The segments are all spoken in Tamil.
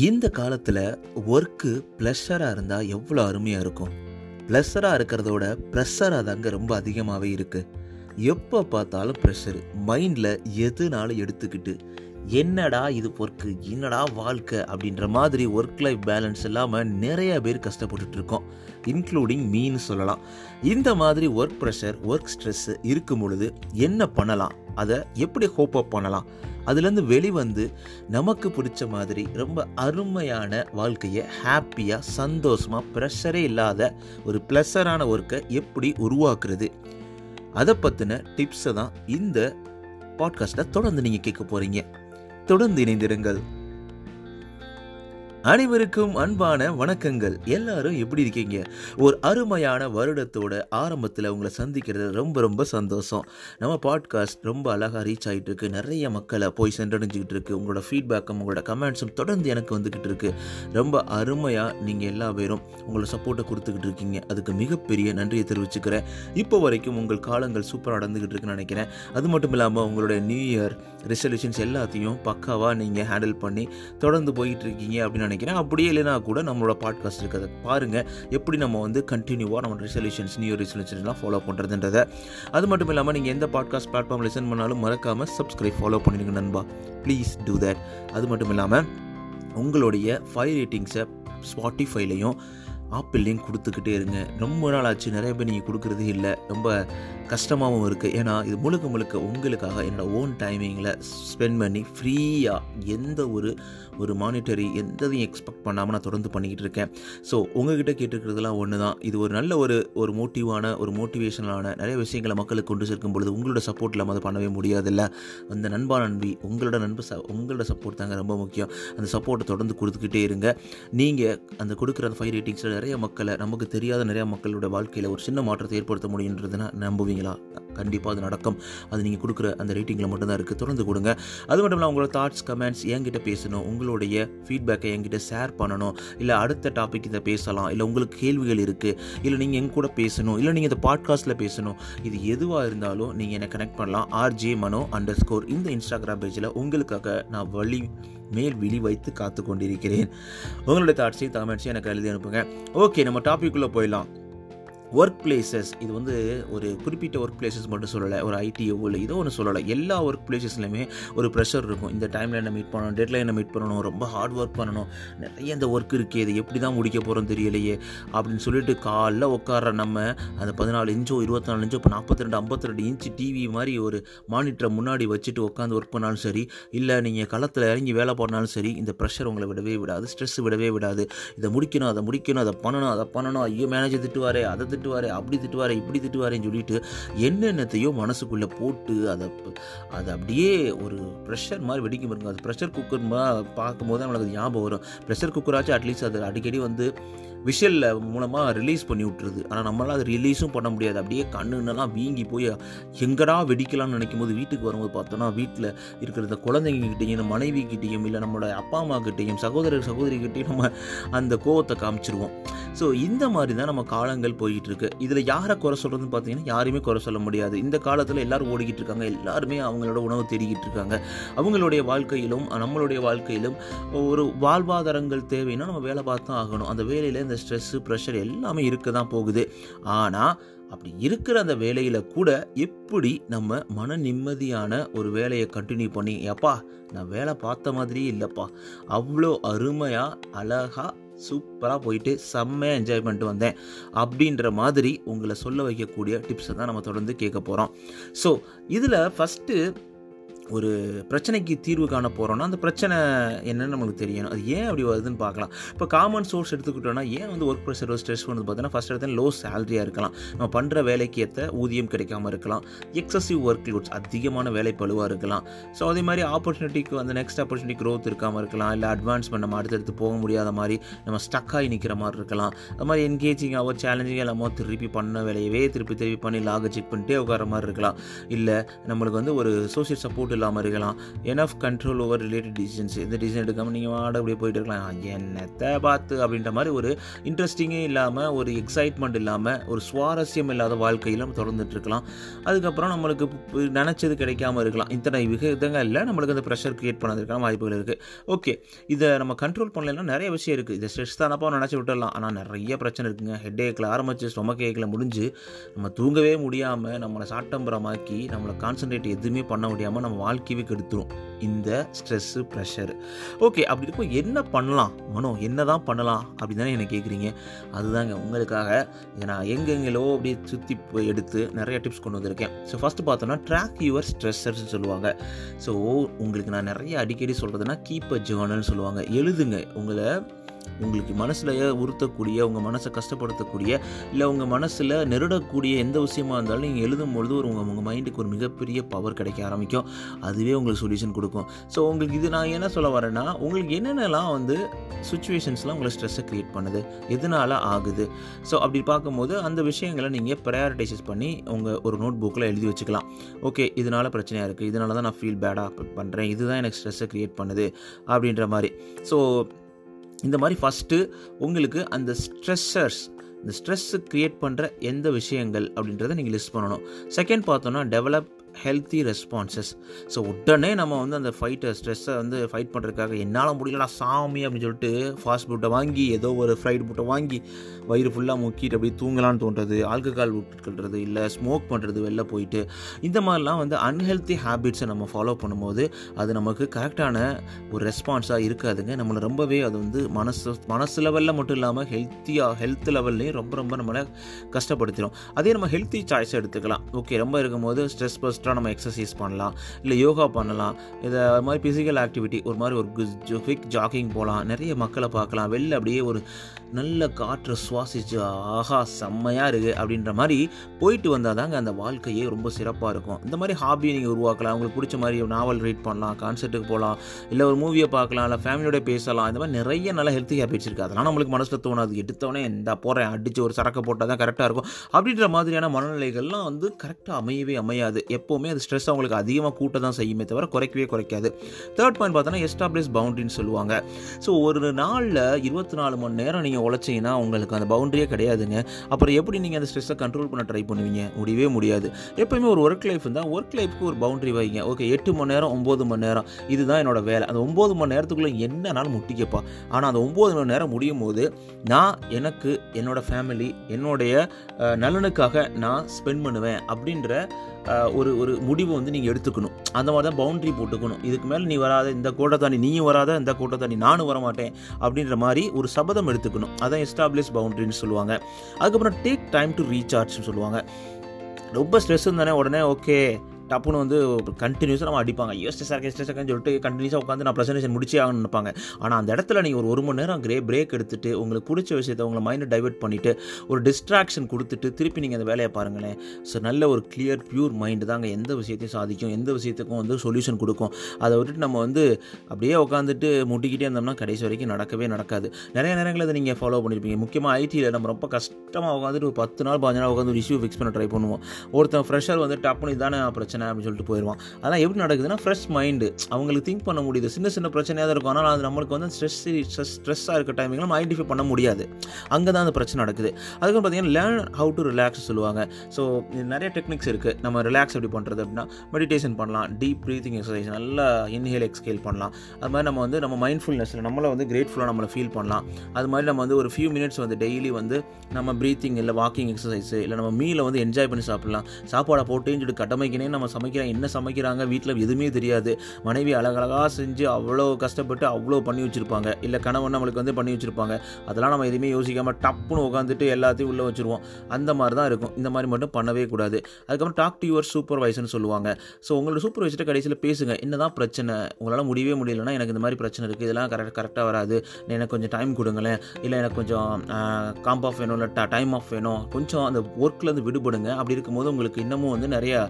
இந்த காலத்தில் ஒர்க்கு ப்ளஷராக இருந்தால் எவ்வளோ அருமையாக இருக்கும்? ப்ளஷராக இருக்கிறதோட ப்ரெஷராக தாங்க ரொம்ப அதிகமாகவே இருக்குது எப்போ பார்த்தாலும் ப்ரெஷரு மைண்டில் எதுனாலும் எடுத்துக்கிட்டு என்னடா இது ஒர்க்கு என்னடா வாழ்க்கை? அப்படின்ற மாதிரி ஒர்க் லைஃப் பேலன்ஸ் இல்லாமல் நிறைய பேர் கஷ்டப்பட்டுட்டு இருக்கோம் இன்க்ளூடிங் மீன்னு சொல்லலாம். இந்த மாதிரி ஒர்க் ப்ரெஷர் ஒர்க் ஸ்ட்ரெஸ் இருக்கும் பொழுது என்ன பண்ணலாம்? அதை எப்படி ஹோப் அப் பண்ணலாம்? அதுலேருந்து வெளிவந்து நமக்கு பிடிச்ச மாதிரி ரொம்ப அருமையான வாழ்க்கையை ஹாப்பியாக சந்தோஷமாக ப்ரெஷரே இல்லாத ஒரு ப்ளஸரான ஒர்க்கை எப்படி உருவாக்குறது? அதை பற்றின டிப்ஸை தான் இந்த பாட்காஸ்ட்டை தொடர்ந்து நீங்கள் கேட்க போகிறீங்க தொடர்ந்து இணைந்திருங்கள். அனைவருக்கும் அன்பான வணக்கங்கள். எல்லாரும் எப்படி இருக்கீங்க? ஒரு அருமையான வருடத்தோட ஆரம்பத்தில் உங்களை சந்திக்கிறது ரொம்ப ரொம்ப சந்தோஷம். நம்ம பாட்காஸ்ட் ரொம்ப அழகாக ரீச் ஆகிட்டு இருக்கு நிறைய மக்களை போய் சென்றடைஞ்சிக்கிட்டு இருக்கு. உங்களோட ஃபீட்பேக்கும் உங்களோட கமெண்ட்ஸும் தொடர்ந்து எனக்கு வந்துக்கிட்டு இருக்கு. ரொம்ப அருமையாக நீங்கள் எல்லா பேரும் உங்களோட சப்போர்ட்டை கொடுத்துக்கிட்டு இருக்கீங்க. அதுக்கு மிகப்பெரிய நன்றியை தெரிவிச்சுக்கிறேன். இப்போ வரைக்கும் உங்கள் காலங்கள் சூப்பராக நடந்துக்கிட்டு இருக்குன்னு நினைக்கிறேன். அது மட்டும் இல்லாமல் உங்களுடைய நியூ இயர் ரெசல்யூஷன்ஸ் எல்லாத்தையும் பக்காவாக நீங்கள் ஹேண்டில் பண்ணி தொடர்ந்து போயிட்டு இருக்கீங்க அப்படின்னு நினைக்கிறேன். அப்படியே இல்லைனா கூட நம்மளோட பாட்காஸ்ட் இருக்கிறத பாருங்கள் எப்படி நம்ம வந்து கண்டினியூவாக நம்ம ரெசல்யூஷன்ஸ் நியூ ரெசல்யூஷன்ஸ்லாம் ஃபாலோ பண்ணுறதுன்றத அது மட்டும் இல்லாமல் நீங்கள் எந்த பாட்காஸ்ட் பிளாட்ஃபார்ம் லிசன் பண்ணாலும் மறக்காமல் சப்ஸ்கிரைப் ஃபாலோ பண்ணிடுங்க நண்பா. ப்ளீஸ் டூ தட் அது மட்டும் இல்லாமல் உங்களுடைய ஃபைவ் ரேட்டிங்ஸை ஸ்பாட்டிஃபைலையும் ஆப்பிள்லையும் கொடுத்துக்கிட்டே இருங்க. ரொம்ப நாள் ஆச்சு நிறைய பேர் நீங்கள் கொடுக்குறதே இல்லை. ரொம்ப கஷ்டமாகவும் இருக்குது ஏன்னா இது முழுக்க முழுக்க உங்களுக்காக என்னோடய ஓன் டைமிங்கில் ஸ்பெண்ட் பண்ணி ஃப்ரீயாக எந்த ஒரு ஒரு மானிட்டரி எந்ததையும் எக்ஸ்பெக்ட் பண்ணாமல் நான் தொடர்ந்து பண்ணிக்கிட்டு இருக்கேன். ஸோ உங்ககிட்ட கேட்டுக்கிறதுலாம் ஒன்று தான் இது ஒரு நல்ல ஒரு ஒரு மோட்டிவான ஒரு மோட்டிவேஷனலான நிறைய விஷயங்களை மக்களுக்கு கொண்டு சேர்க்கும் பொழுது உங்களோட சப்போர்ட் இல்லாமல் அதை பண்ணவே முடியாதுல்ல. அந்த நண்பா நண்பி உங்களோட நண்பு ச உங்களோட சப்போர்ட் தாங்க ரொம்ப முக்கியம். அந்த சப்போர்ட்டை தொடர்ந்து கொடுத்துக்கிட்டே இருங்க. நீங்கள் அந்த கொடுக்குற அந்த ஃபைவ் ரேட்டிங்ஸில் நிறைய மக்களை நமக்கு தெரியாத நிறைய மக்களோட வாழ்க்கையில் ஒரு சின்ன மாற்றத்தை ஏற்படுத்த முடியுன்றதுனா நம்புவீங்களா? கண்டிப்பாக அது நடக்கும். அது நீங்கள் கொடுக்குற அந்த ரேட்டிங்கில் மட்டும்தான் இருக்குது தொடர்ந்து கொடுங்க. அது மட்டும் இல்லாமல் உங்களோட தாட்ஸ் கமெண்ட்ஸ் என்கிட்ட பேசணும். உங்களுடைய ஃபீட்பேக்கை என்கிட்ட ஷேர் பண்ணணும். இல்லை அடுத்த டாபிக் இதை பேசலாம். இல்லை உங்களுக்கு கேள்விகள் இருக்குது இல்லை நீங்கள் எங்க கூட பேசணும். இல்லை நீங்கள் இந்த பாட்காஸ்ட்டில் பேசணும். இது எதுவாக இருந்தாலும் நீங்கள் என்னை கனெக்ட் பண்ணலாம். ஆர்ஜே மனோ அண்டர் ஸ்கோர் இந்த இன்ஸ்டாகிராம் பேஜில் உங்களுக்காக நான் வழி மேல் விழி வைத்து காத்து கொண்டிருக்கிறேன் உங்களுடைய தாட்ஸையும் கமெண்ட்ஸையும் எனக்கு எழுதி அனுப்புங்க. ஓகே நம்ம டாபிக்குள்ளே போயிடலாம். ஒர்க் பிளேசஸ் இது வந்து ஒரு குறிப்பிட்ட ஒர்க் பிளேசஸ் மட்டும் சொல்லலை ஒரு ஐடிஓ இல்லை இதோ ஒன்று சொல்லலை. எல்லா ஒர்க் பிளேசஸ்லையுமே ஒரு ப்ரெஷர் இருக்கும். இந்த டைமில் என்ன மீட் பண்ணணும் டெட்லைனை மீட் பண்ணணும் ரொம்ப ஹார்ட் ஒர்க் பண்ணணும். நிறைய இந்த ஒர்க் இருக்கே இது எப்படி தான் முடிக்க போகிறோம் தெரியலையே அப்படின்னு சொல்லிட்டு காலைல உட்கார நம்ம அந்த பதினாலு இன்ச்சோ இருபத்தி நாலு இன்ச்சோ இப்போ நாற்பத்தி ரெண்டு ஐம்பத்தி ரெண்டு இன்ச்சு டிவி மாதிரி ஒரு மானிட்டரை முன்னாடி வச்சுட்டு உட்காந்து ஒர்க் பண்ணாலும் சரி இல்லை நீங்கள் களத்தில் இறங்கி வேலை பண்ணாலும் சரி இந்த ப்ரெஷர் உங்களை விடவே விடாது ஸ்ட்ரெஸ் விடவே விடாது. இதை முடிக்கணும் அதை முடிக்கணும் அதை பண்ணணும் அதை பண்ணணும் ஐயோ மேனேஜர் திட்டுவாரே அதை திட்டுவார் அப்படி திட்டுவாரே இப்படி திட்டுவாருன்னு சொல்லிட்டு என்னென்னத்தையோ மனசுக்குள்ளே போட்டு அதை அதை அப்படியே ஒரு ப்ரெஷர் மாதிரி வெடிக்க பாருங்க. அது ப்ரெஷர் குக்கர் பார்க்கும்போது நம்மளுக்கு ஞாபகம் வரும். ப்ரெஷர் குக்கராச்சும் அட்லீஸ்ட் அது அடிக்கடி வந்து விஷலில் மூலமாக ரிலீஸ் பண்ணி விட்டுருது. ஆனால் நம்மளால் அதை ரிலீஸும் பண்ண முடியாது. அப்படியே கண்ணுன்னெல்லாம் வீங்கி போய் எங்கடா வெடிக்கலாம்னு நினைக்கும் போது வீட்டுக்கு வரும்போது பார்த்தோன்னா வீட்டில் இருக்கிற இந்த குழந்தைங்ககிட்டையும் மனைவி கிட்டேயும் இல்லை நம்மளோட அப்பா அம்மா கிட்டேயும் சகோதரர் கிட்டேயும் நம்ம அந்த கோவத்தை காமிச்சிருவோம். ஸோ இந்த மாதிரி தான் நம்ம காலங்கள் போய்கிட்டு இருக்கு இதில் யாரை குறை சொல்கிறதுன்னு பார்த்தீங்கன்னா யாரையுமே குறை சொல்ல முடியாது. இந்த காலத்தில் எல்லாரும் ஓடிக்கிட்டு இருக்காங்க. எல்லாருமே அவங்களோட உணவு தேடிக்கிட்டு இருக்காங்க. அவங்களுடைய வாழ்க்கையிலும் நம்மளுடைய வாழ்க்கையிலும் ஒரு வாழ்வாதாரங்கள் தேவைன்னா நம்ம வேலை பார்த்து தான் ஆகணும். அந்த வேலையில் இந்த ஸ்ட்ரெஸ்ஸு ப்ரெஷர் எல்லாமே இருக்க தான் போகுது. ஆனால் அப்படி இருக்கிற அந்த வேலையில் கூட எப்படி நம்ம மன நிம்மதியான ஒரு வேலையை கண்டினியூ பண்ணி எப்பா நான் வேலை பார்த்த மாதிரியே இல்லைப்பா. அவ்வளோ அருமையாக அழகாக சூப்பராக போயிட்டு செம்மையாக என்ஜாய் பண்ணிட்டு வந்தேன். அப்படின்ற மாதிரி உங்களை சொல்ல வைக்கக்கூடிய டிப்ஸை தான் நம்ம தொடர்ந்து கேட்க போகிறோம் ஸோ இதில் ஃபஸ்ட்டு ஒரு பிரச்சனைக்கு தீர்வு காண போகிறோன்னா அந்த பிரச்சனை என்னன்னு நம்மளுக்கு தெரியணும். அது ஏன் அப்படி வருதுன்னு பார்க்கலாம். இப்போ காமன் சோர்ஸ் எடுத்துக்கிட்டோன்னா ஏன் வந்து ஒர்க் ப்ரெஷர் ஸ்ட்ரெஸ் வந்து பார்த்தீங்கன்னா ஃபஸ்ட் எடுத்து லோ சேலரியாக இருக்கலாம். நம்ம பண்ணுற வேலைக்கு ஏற்ற ஊதியம் கிடைக்காம இருக்கலாம். எக்ஸசிவ் ஒர்க் லோட்ஸ் அதிகமான வேலை பழுவாக இருக்கலாம். ஸோ அதே மாதிரி ஆப்பர்ச்சுனிட்டிக்கு அந்த நெக்ஸ்ட் ஆப்பர்ச்சுனிட்டி க்ரோத் இருக்காமல் இருக்கலாம். இல்லை அட்வான்ஸ்மெண்ட் நம்ம அடுத்தடுத்து போக முடியாத மாதிரி நம்ம ஸ்டக் ஆகி நிற்கிற மாதிரி இருக்கலாம். அது மாதிரி என்கேஜிங்காகவோ சேலஞ்சிங்காக இல்லாமல் திருப்பி பண்ண வேலையவே திருப்பி திருப்பி பண்ணி லாக செக் பண்ணிட்டே உட்கார மாதிரி இருக்கலாம். இல்லை நம்மளுக்கு வந்து ஒரு சோசியல் சப்போர்ட் இல்லாமல் இருக்கலாம். Enough control over related decisions எந்த டிசிஷன் எடுக்காமல் நீங்கள் வாட அப்படியே போயிட்டு இருக்கலாம். என்னத்தை பார்த்து அப்படின்ற மாதிரி ஒரு இன்ட்ரெஸ்டிங்கே இல்லாமல் ஒரு எக்ஸைட்மெண்ட் இல்லாமல் ஒரு சுவாரஸ்யம் இல்லாத வாழ்க்கையில் நம்ம தொடர்ந்துட்டு இருக்கலாம். அதுக்கப்புறம் நம்மளுக்கு நினச்சது கிடைக்காம இருக்கலாம். இத்தனை விகிதங்களில் நம்மளுக்கு அந்த ப்ரெஷர் க்ரியேட் பண்ணதுக்கான வாய்ப்புகள் இருக்குது ஓகே இதை நம்ம கண்ட்ரோல் பண்ணலைன்னா நிறைய விஷயம் இருக்குது இதை ஸ்ட்ரெஸ் தானப்பா நினச்சி விட்டுடலாம். ஆனால் நிறைய பிரச்சனை இருக்குங்க. ஹெட் ஏக்கில் ஆரம்பித்து ஸ்டொமக் ஏக்கில் முடிஞ்சு நம்ம தூங்கவே முடியாமல் நம்மளை சாட்டம்பரமாக்கி நம்மளை கான்சன்ட்ரேட் எதுவுமே பண்ண முடியாமல் நம்ம வாழ்க்கையவே கெடுத்துரும். இந்த ஸ்ட்ரெஸ்ஸு ப்ரெஷர் ஓகே அப்படி இருக்கும் என்ன பண்ணலாம்? மனோ என்ன தான் பண்ணலாம்? அப்படின்னு தானே என்ன கேட்குறீங்க அதுதாங்க உங்களுக்காக நான் எங்கெங்களோ அப்படியே சுற்றி எடுத்து நிறைய டிப்ஸ் கொண்டு வந்திருக்கேன். ஸோ ஃபஸ்ட்டு பார்த்தோன்னா ட்ராக் யுவர் ஸ்ட்ரெஸ்ஸர்ஸ்னு சொல்லுவாங்க. ஸோ உங்களுக்கு நான் நிறைய அடிக்கடி சொல்கிறதுனா கீப் அ ஜேர்னல்னு சொல்லுவாங்க. எழுதுங்க. உங்களை உங்களுக்கு மனசில் உறுத்தக்கூடிய உங்கள் மனசை கஷ்டப்படுத்தக்கூடிய இல்லை உங்கள் மனசில் நெருடக்கூடிய எந்த விஷயமா இருந்தாலும் நீங்கள் எழுதும் பொழுது ஒரு உங்கள் உங்கள் மைண்டுக்கு ஒரு மிகப்பெரிய பவர் கிடைக்க ஆரம்பிக்கும். அதுவே உங்களுக்கு சொல்யூஷன் கொடுக்கும். ஸோ உங்களுக்கு இது நான் என்ன சொல்ல வரேன்னா உங்களுக்கு என்னென்னலாம் வந்து சுச்சுவேஷன்ஸ்லாம் உங்களை ஸ்ட்ரெஸ்ஸை க்ரியேட் பண்ணுது? எதனால ஆகுது? ஸோ அப்படி பார்க்கும்போது அந்த விஷயங்களை நீங்கள் ப்ரையாரிட்டைசஸ் பண்ணி உங்கள் ஒரு நோட் புக்கில் எழுதி வச்சுக்கலாம். ஓகே இதனால பிரச்சனையாக இருக்குது இதனால தான் நான் ஃபீல் பேடாக பண்ணுறேன் இதுதான் எனக்கு ஸ்ட்ரெஸ்ஸை க்ரியேட் பண்ணுது. அப்படின்ற மாதிரி. ஸோ இந்த மாதிரி ஃபஸ்ட்டு உங்களுக்கு அந்த ஸ்ட்ரெஸ்ஸர்ஸ் இந்த ஸ்ட்ரெஸ்ஸு க்ரியேட் பண்ணுற எந்த விஷயங்கள் அப்படின்றத நீங்கள் லிஸ்ட் பண்ணணும். செகண்ட் பார்த்தோன்னா டெவலப் ஹெல்த்தி ரெஸ்பான்சஸ் ஸோ உடனே நம்ம வந்து அந்த ஃபைட்டை ஸ்ட்ரெஸ்ஸை வந்து ஃபைட் பண்ணுறதுக்காக என்னால் முடியலடா சாமி அப்படின்னு சொல்லிட்டு ஃபாஸ்ட் ஃபுட்டை வாங்கி ஏதோ ஒரு ஃப்ரைட் ஃபுட்டை வாங்கி வயிறு ஃபுல்லாக முக்கிட்டு அப்படியே தூங்கலான்னு தோன்றது ஆல்கஹால் விட்டுக்கிறது இல்லை ஸ்மோக் பண்ணுறது வெளில போயிட்டு இந்த மாதிரிலாம் வந்து அன்ஹெல்த்தி ஹேபிட்ஸை நம்ம ஃபாலோ பண்ணும்போது அது நமக்கு கரெக்டான ஒரு ரெஸ்பான்ஸாக இருக்காதுங்க. நம்மளை ரொம்பவே அது வந்து மனசு மனசு லெவலில் மட்டும் இல்லாமல் ஹெல்த்தியாக ஹெல்த் லெவல்லையும் ரொம்ப ரொம்ப நம்மளை கஷ்டப்படுத்திடும் அதே நம்ம ஹெல்த்தி சாய்ஸ் எடுத்துக்கலாம். ஓகே ரொம்ப இருக்கும்போது ஸ்ட்ரெஸ் எக்ஸ்ட்ரா நம்ம எக்ஸசைஸ் பண்ணலாம் இல்லை யோகா பண்ணலாம். இதை அது மாதிரி ஃபிசிக்கல் ஆக்டிவிட்டி ஒரு மாதிரி ஒரு குவிக் ஜாக்கிங் போகலாம் நிறைய மக்களை பார்க்கலாம். வெளில அப்படியே ஒரு நல்ல காற்று சுவாசிச்சு ஆஹா செம்மையாக இருக்குது அப்படின்ற மாதிரி போயிட்டு வந்தால் தாங்க அந்த வாழ்க்கையே ரொம்ப சிறப்பாக இருக்கும். இந்த மாதிரி ஹாபியை நீங்கள் உருவாக்கலாம். உங்களுக்கு பிடிச்ச மாதிரி நாவல் ரீட் பண்ணலாம் கான்சர்ட்டுக்கு போகலாம் இல்லை ஒரு மூவியை பார்க்கலாம் இல்லை ஃபேமிலியோட பேசலாம். இந்த மாதிரி நிறைய நல்ல ஹெல்த்தி ஹேபிட்ஸ் இருக்குது அதெல்லாம் நம்மளுக்கு மனசில் தோணாது. எடுத்தவொடனே இந்த போகிறேன் அடித்து ஒரு சரக்கு போட்டால் தான் கரெக்டாக இருக்கும். அப்படின்ற மாதிரியான மனநிலைகள்லாம் வந்து கரெக்டாக அமையவே அமையாது. எப்போவுமே அது ஸ்ட்ரெஸ் அவங்களுக்கு அதிகமாக கூட்ட தான் செய்யுமே தவிர குறைக்கவே குறைக்காது. தேர்ட் பாயிண்ட் பார்த்தோன்னா எஸ்டாப்ளிஷ் பவுண்டரின்னு சொல்லுவாங்க. ஸோ ஒரு நாளில் இருபத்தி நாலு மணி நேரம் நீங்கள் உழைச்சிங்கன்னா உங்களுக்கு அந்த பவுண்டரியே கிடையாதுங்க. அப்புறம் எப்படி நீங்கள் அந்த ஸ்ட்ரெஸ்ஸை கண்ட்ரோல் பண்ண ட்ரை பண்ணுவீங்க? முடியவே முடியாது. எப்பயுமே ஒரு ஒர்க் லைஃப் இருந்தால் ஒர்க் லைஃப்க்கு ஒரு பவுண்டரி வைங்க. ஓகே எட்டு மணி நேரம் ஒம்பது மணி நேரம். இதுதான் என்னோட வேலை. அந்த ஒம்பது மணி நேரத்துக்குள்ளே என்னனாலும் முட்டிக்கப்பா? ஆனால் அந்த ஒம்பது மணி நேரம் முடியும் போது நான் எனக்கு என்னோட ஃபேமிலி என்னுடைய நலனுக்காக நான் ஸ்பெண்ட் பண்ணுவேன் அப்படின்ற ஒரு ஒரு முடிவு வந்து நீங்கள் எடுத்துக்கணும். அந்த மாதிரி தான் பவுண்ட்ரி போட்டுக்கணும். இதுக்கு மேலே நீ வராத இந்த கோட்டை தாண்டி நீயும் வராத இந்த கோட்டை தாண்டி நானும் வர மாட்டேன் அப்படின்ற மாதிரி ஒரு சபதம் எடுத்துக்கணும். அதான் எஸ்டாப்ளிஷ் பவுண்டரின்னு சொல்லுவாங்க. அதுக்கப்புறம் டேக் டைம் டு ரீசார்ஜ்னு சொல்லுவாங்க. ரொம்ப ஸ்ட்ரெஸ் இருந்தானே உடனே ஓகே டப்புன்னு வந்து கண்டினியூஸாக நம்ம அடிப்பாங்க. ஐயோ சார் கெஸ்ட் சார்னு சொல்லிட்டு கண்டினியூஸாக உட்காந்து நான் ப்ரெசன்டேஷன் முடிச்சே ஆகணும்னு நினைப்பாங்க. ஆனால் அந்த இடத்துல நீங்கள் ஒரு ஒரு மணி நேரம் கிரே பிரேக் எடுத்துட்டு உங்களுக்கு பிடிச்ச விஷயத்தை உங்களை மைண்டை டைவெர்ட் பண்ணிவிட்டு ஒரு டிஸ்ட்ராக்ஷன் கொடுத்துட்டு திருப்பி நீங்கள் அந்த வேலையை பாருங்களேன். ஸோ நல்ல ஒரு கிளியர் பியூர் மைண்டு தாங்க எந்த விஷயத்தையும் சாதிக்கும் எந்த விஷயத்துக்கும் வந்து சொல்யூஷன் கொடுக்கும். அதை விட்டுட்டு நம்ம வந்து அப்படியே உட்காந்துட்டு முட்டிக்கிட்டே இருந்தோம்னா கடைசி வரைக்கும் நடக்கவே நடக்காது. நிறைய நேரங்களில் அதை நீங்கள் ஃபாலோ பண்ணியிருப்பீங்க முக்கியமாக ஐடியில் நம்ம ரொம்ப கஷ்டமாக உட்காந்துட்டு ஒரு பத்து நாள் பதினஞ்சு நாள் உட்காந்து ஒரு இஷ்யூ ஃபிக்ஸ் பண்ண ட்ரை பண்ணுவோம். ஒருத்தன் ஃப்ரெஷர் வந்து டப்புனு இதானே பிரச்சனை. அப்படின்னு சொல்லிட்டு போயிடுவான் அதெல்லாம் எப்படி நடக்குதுன்னா ஃப்ரெஷ் மைண்டு அவங்களுக்கு திங்க் பண்ண முடியுது. சின்ன சின்ன பிரச்சனையாக தான் இருக்கும். ஆனால் அது நம்மளுக்கு வந்து ஸ்ட்ரெஸ் ஸ்ட்ரெஸ் ஸ்ட்ரெஸ்ஸாக இருக்க டைமிங்கில் நம்ம ஐடென்டிஃபை பண்ண முடியாது. அங்கே தான் அந்த பிரச்சனை நடக்குது. அதுக்கப்புறம் பார்த்தீங்கன்னா லேர்ன் ஹவு டு ரிலாக்ஸ் சொல்லுவாங்க. ஸோ நிறைய டெக்னிக்ஸ் இருக்குது நம்ம ரிலாக்ஸ் எப்படி பண்ணுறது அப்படின்னா மெடிடேஷன் பண்ணலாம். டீப் ப்ரீத்திங் எக்ஸசைஸ் நல்லா இன்ஹேல் எக்ஸ்கேல் பண்ணலாம். அது மாதிரி நம்ம வந்து நம்ம மைண்ட்ஃபுல்னஸில் நம்மளை வந்து கிரேட்ஃபுல்லாக நம்மளை ஃபீல் பண்ணலாம். அது மாதிரி நம்ம வந்து ஒரு ஃபியூ மினிட்ஸ் வந்து டெய்லி வந்து நம்ம ப்ரீத்திங் இல்லை வாக்கிங் எக்ஸசைஸ் இல்லை நம்ம மீலை வந்து என்ஜாய் பண்ணி சாப்பிடலாம். சாப்பாடை போட்டு சொல்லிட்டு நம்ம சமைக்கிறோம் என்ன சமைக்கிறாங்க வீட்டில் எதுவுமே தெரியாது. மனைவி அழகழகாக செஞ்சு அவ்வளோ கஷ்டப்பட்டு அவ்வளோ பண்ணி வச்சுருப்பாங்க. இல்லை கணவன் நம்மளுக்கு வந்து பண்ணி வச்சுருப்பாங்க. அதெல்லாம் நம்ம எதுவுமே யோசிக்காமல் டப்புன்னு உட்காந்துட்டு எல்லாத்தையும் உள்ளே வச்சுருவோம். அந்த மாதிரி தான் இருக்கும். இந்த மாதிரி மட்டும் பண்ணவே கூடாது. அதுக்கப்புறம் டாக் டு யுவர் சூப்பர்வைசர்னு சொல்லுவாங்க. ஸோ உங்களோட சூப்பர்வைசர்கிட்ட கடைசியில் பேசுங்க. என்னதான் பிரச்சனை? உங்களால் முடியவே முடியலன்னா எனக்கு இந்த மாதிரி பிரச்சனை இருக்குது இதெல்லாம் கரெக்ட் கரெக்டாக வராது. எனக்கு கொஞ்சம் டைம் கொடுங்களேன். இல்லை எனக்கு கொஞ்சம் காம்ப் ஆஃப் வேணும் இல்லை டைம் ஆஃப் வேணும். கொஞ்சம் அந்த ஒர்க்லேருந்து விடுபடுங்க. அப்படி இருக்கும்போது உங்களுக்கு இன்னமும் வந்து நிறையா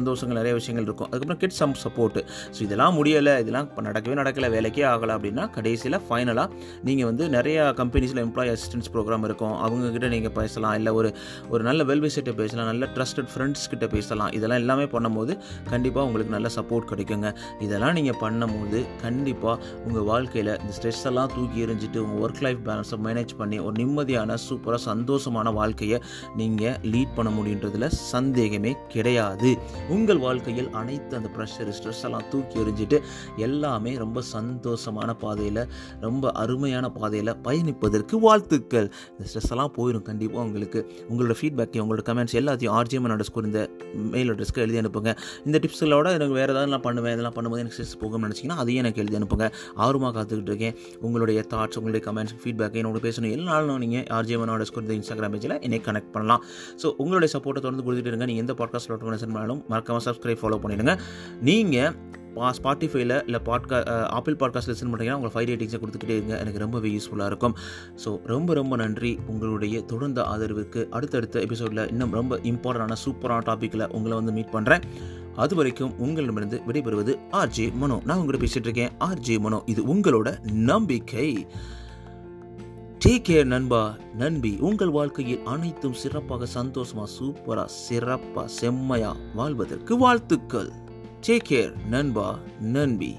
சந்தோஷங்கள் நிறைய விஷயங்கள் இருக்கும். அதுக்கப்புறம் கிட் சம் சப்போர்ட்டு ஸோ இதெல்லாம் முடியலை. இதெல்லாம் இப்போ நடக்கவே நடக்கலை. வேலைக்கே ஆகலை அப்படின்னா கடைசியில் ஃபைனலாக நீங்கள் வந்து நிறையா கம்பெனிஸில் எம்ப்ளாயி அசிஸ்டன்ஸ் ப்ரோக்ராம் இருக்கும். அவங்கக்கிட்ட நீங்கள் பேசலாம். இல்லை ஒரு ஒரு நல்ல வெல்விசிட்ட பேசலாம். நல்ல ட்ரஸ்டட் ஃப்ரெண்ட்ஸ் கிட்ட பேசலாம். இதெல்லாம் எல்லாமே பண்ணும்போது கண்டிப்பாக உங்களுக்கு நல்ல சப்போர்ட் கிடைக்குங்க. இதெல்லாம் நீங்கள் பண்ணும்போது கண்டிப்பாக உங்கள் வாழ்க்கையில் இந்த ஸ்ட்ரெஸ் எல்லாம் தூக்கி எறிஞ்சிட்டு உங்கள் ஒர்க் லைஃப் பேலன்ஸை மேனேஜ் பண்ணி ஒரு நிம்மதியான சூப்பராக சந்தோஷமான வாழ்க்கையை நீங்கள் லீட் பண்ண முடியுன்றதுல சந்தேகமே கிடையாது. உங்கள் வாழ்க்கையில் அனைத்து அந்த ப்ரெஷர் ஸ்ட்ரெஸ் எல்லாம் தூக்கி எறிஞ்சிட்டு எல்லாமே ரொம்ப சந்தோஷமான பாதையில் ரொம்ப அருமையான பாதையில் பயணிப்பதற்கு வாழ்த்துக்கள். இந்த ஸ்ட்ரெஸ் எல்லாம் போயிடும் கண்டிப்பாக உங்களுக்கு. உங்களோட ஃபீட்பேக்கையும் உங்களோட கமெண்ட்ஸ் எல்லாத்தையும் ஆர்ஜிஎம் அண்டர்ஸ்கோர் இந்த மெயில் அட்ரஸ்க்கு எழுதி அனுப்புங்க. இந்த டிப்ஸ்களோட எனக்கு வேறு ஏதாவது நான் பண்ணுவேன் இதெல்லாம் பண்ணும்போது எனக்கு ஸ்ட்ரெஸ் போகும்னு நினச்சிங்கன்னா அதையும் எனக்கு எழுதி அனுப்புங்க. ஆர்வமாக காத்துக்கிட்டு இருக்கேன். உங்களுடைய தாட்ஸ் உங்களுடைய கமெண்ட்ஸ் ஃபீட்பேக் என்னோட பேசணும் எல்லா நாளும் நீங்கள் ஆர்ஜிஎம் அண்டர்ஸ்கோர் இந்த இன்ஸ்டாகிராம் பேஜில் என்னை கனெக்ட் பண்ணலாம். ஸோ உங்களுடைய சப்போர்ட்டை தொடர்ந்து கொடுத்துட்டு இருங்க. நீங்கள் எந்த பாட்காஸ்ட் நோட்டிஃபிகேஷன் பண்ணாலும் மறக்காமல் சப்ஸ்கிரைப் ஃபாலோ பண்ணிடுங்க. நீங்கள் பா ஸ்பாட்டிஃபைல இல்லை பாட்கா ஆப்பிள் பாட்காஸ்ட் லிசன் பண்ணுறீங்கன்னா உங்களை ஃபைவ் ரேட்டிங்ஸை கொடுத்துக்கிட்டே இருங்க. எனக்கு ரொம்பவே யூஸ்ஃபுல்லாக இருக்கும். ஸோ ரொம்ப ரொம்ப நன்றி. உங்களுடைய தொடர்ந்த ஆதரவுக்கு அடுத்தடுத்த எபிசோடில் இன்னும் ரொம்ப இம்பார்ட்டண்டான சூப்பரான டாப்பிக்கில் உங்களை வந்து மீட் பண்ணுறேன் அது வரைக்கும் உங்களிடமிருந்து விடைபெறுவது ஆர்ஜே மனோ. நான் உங்கள்கிட்ட பேசிகிட்டு இருக்கேன். ஆர்ஜே மனோ. இது உங்களோட நம்பிக்கை. டேக் கேர் நண்பா. நண்பி உங்கள் வாழ்க்கையில் அனைத்தும் சிறப்பாக சந்தோஷமா சூப்பரா சிறப்பா செம்மையா வாழ்வதற்கு வாழ்த்துக்கள். டேக் கேர் நண்பா நண்பி.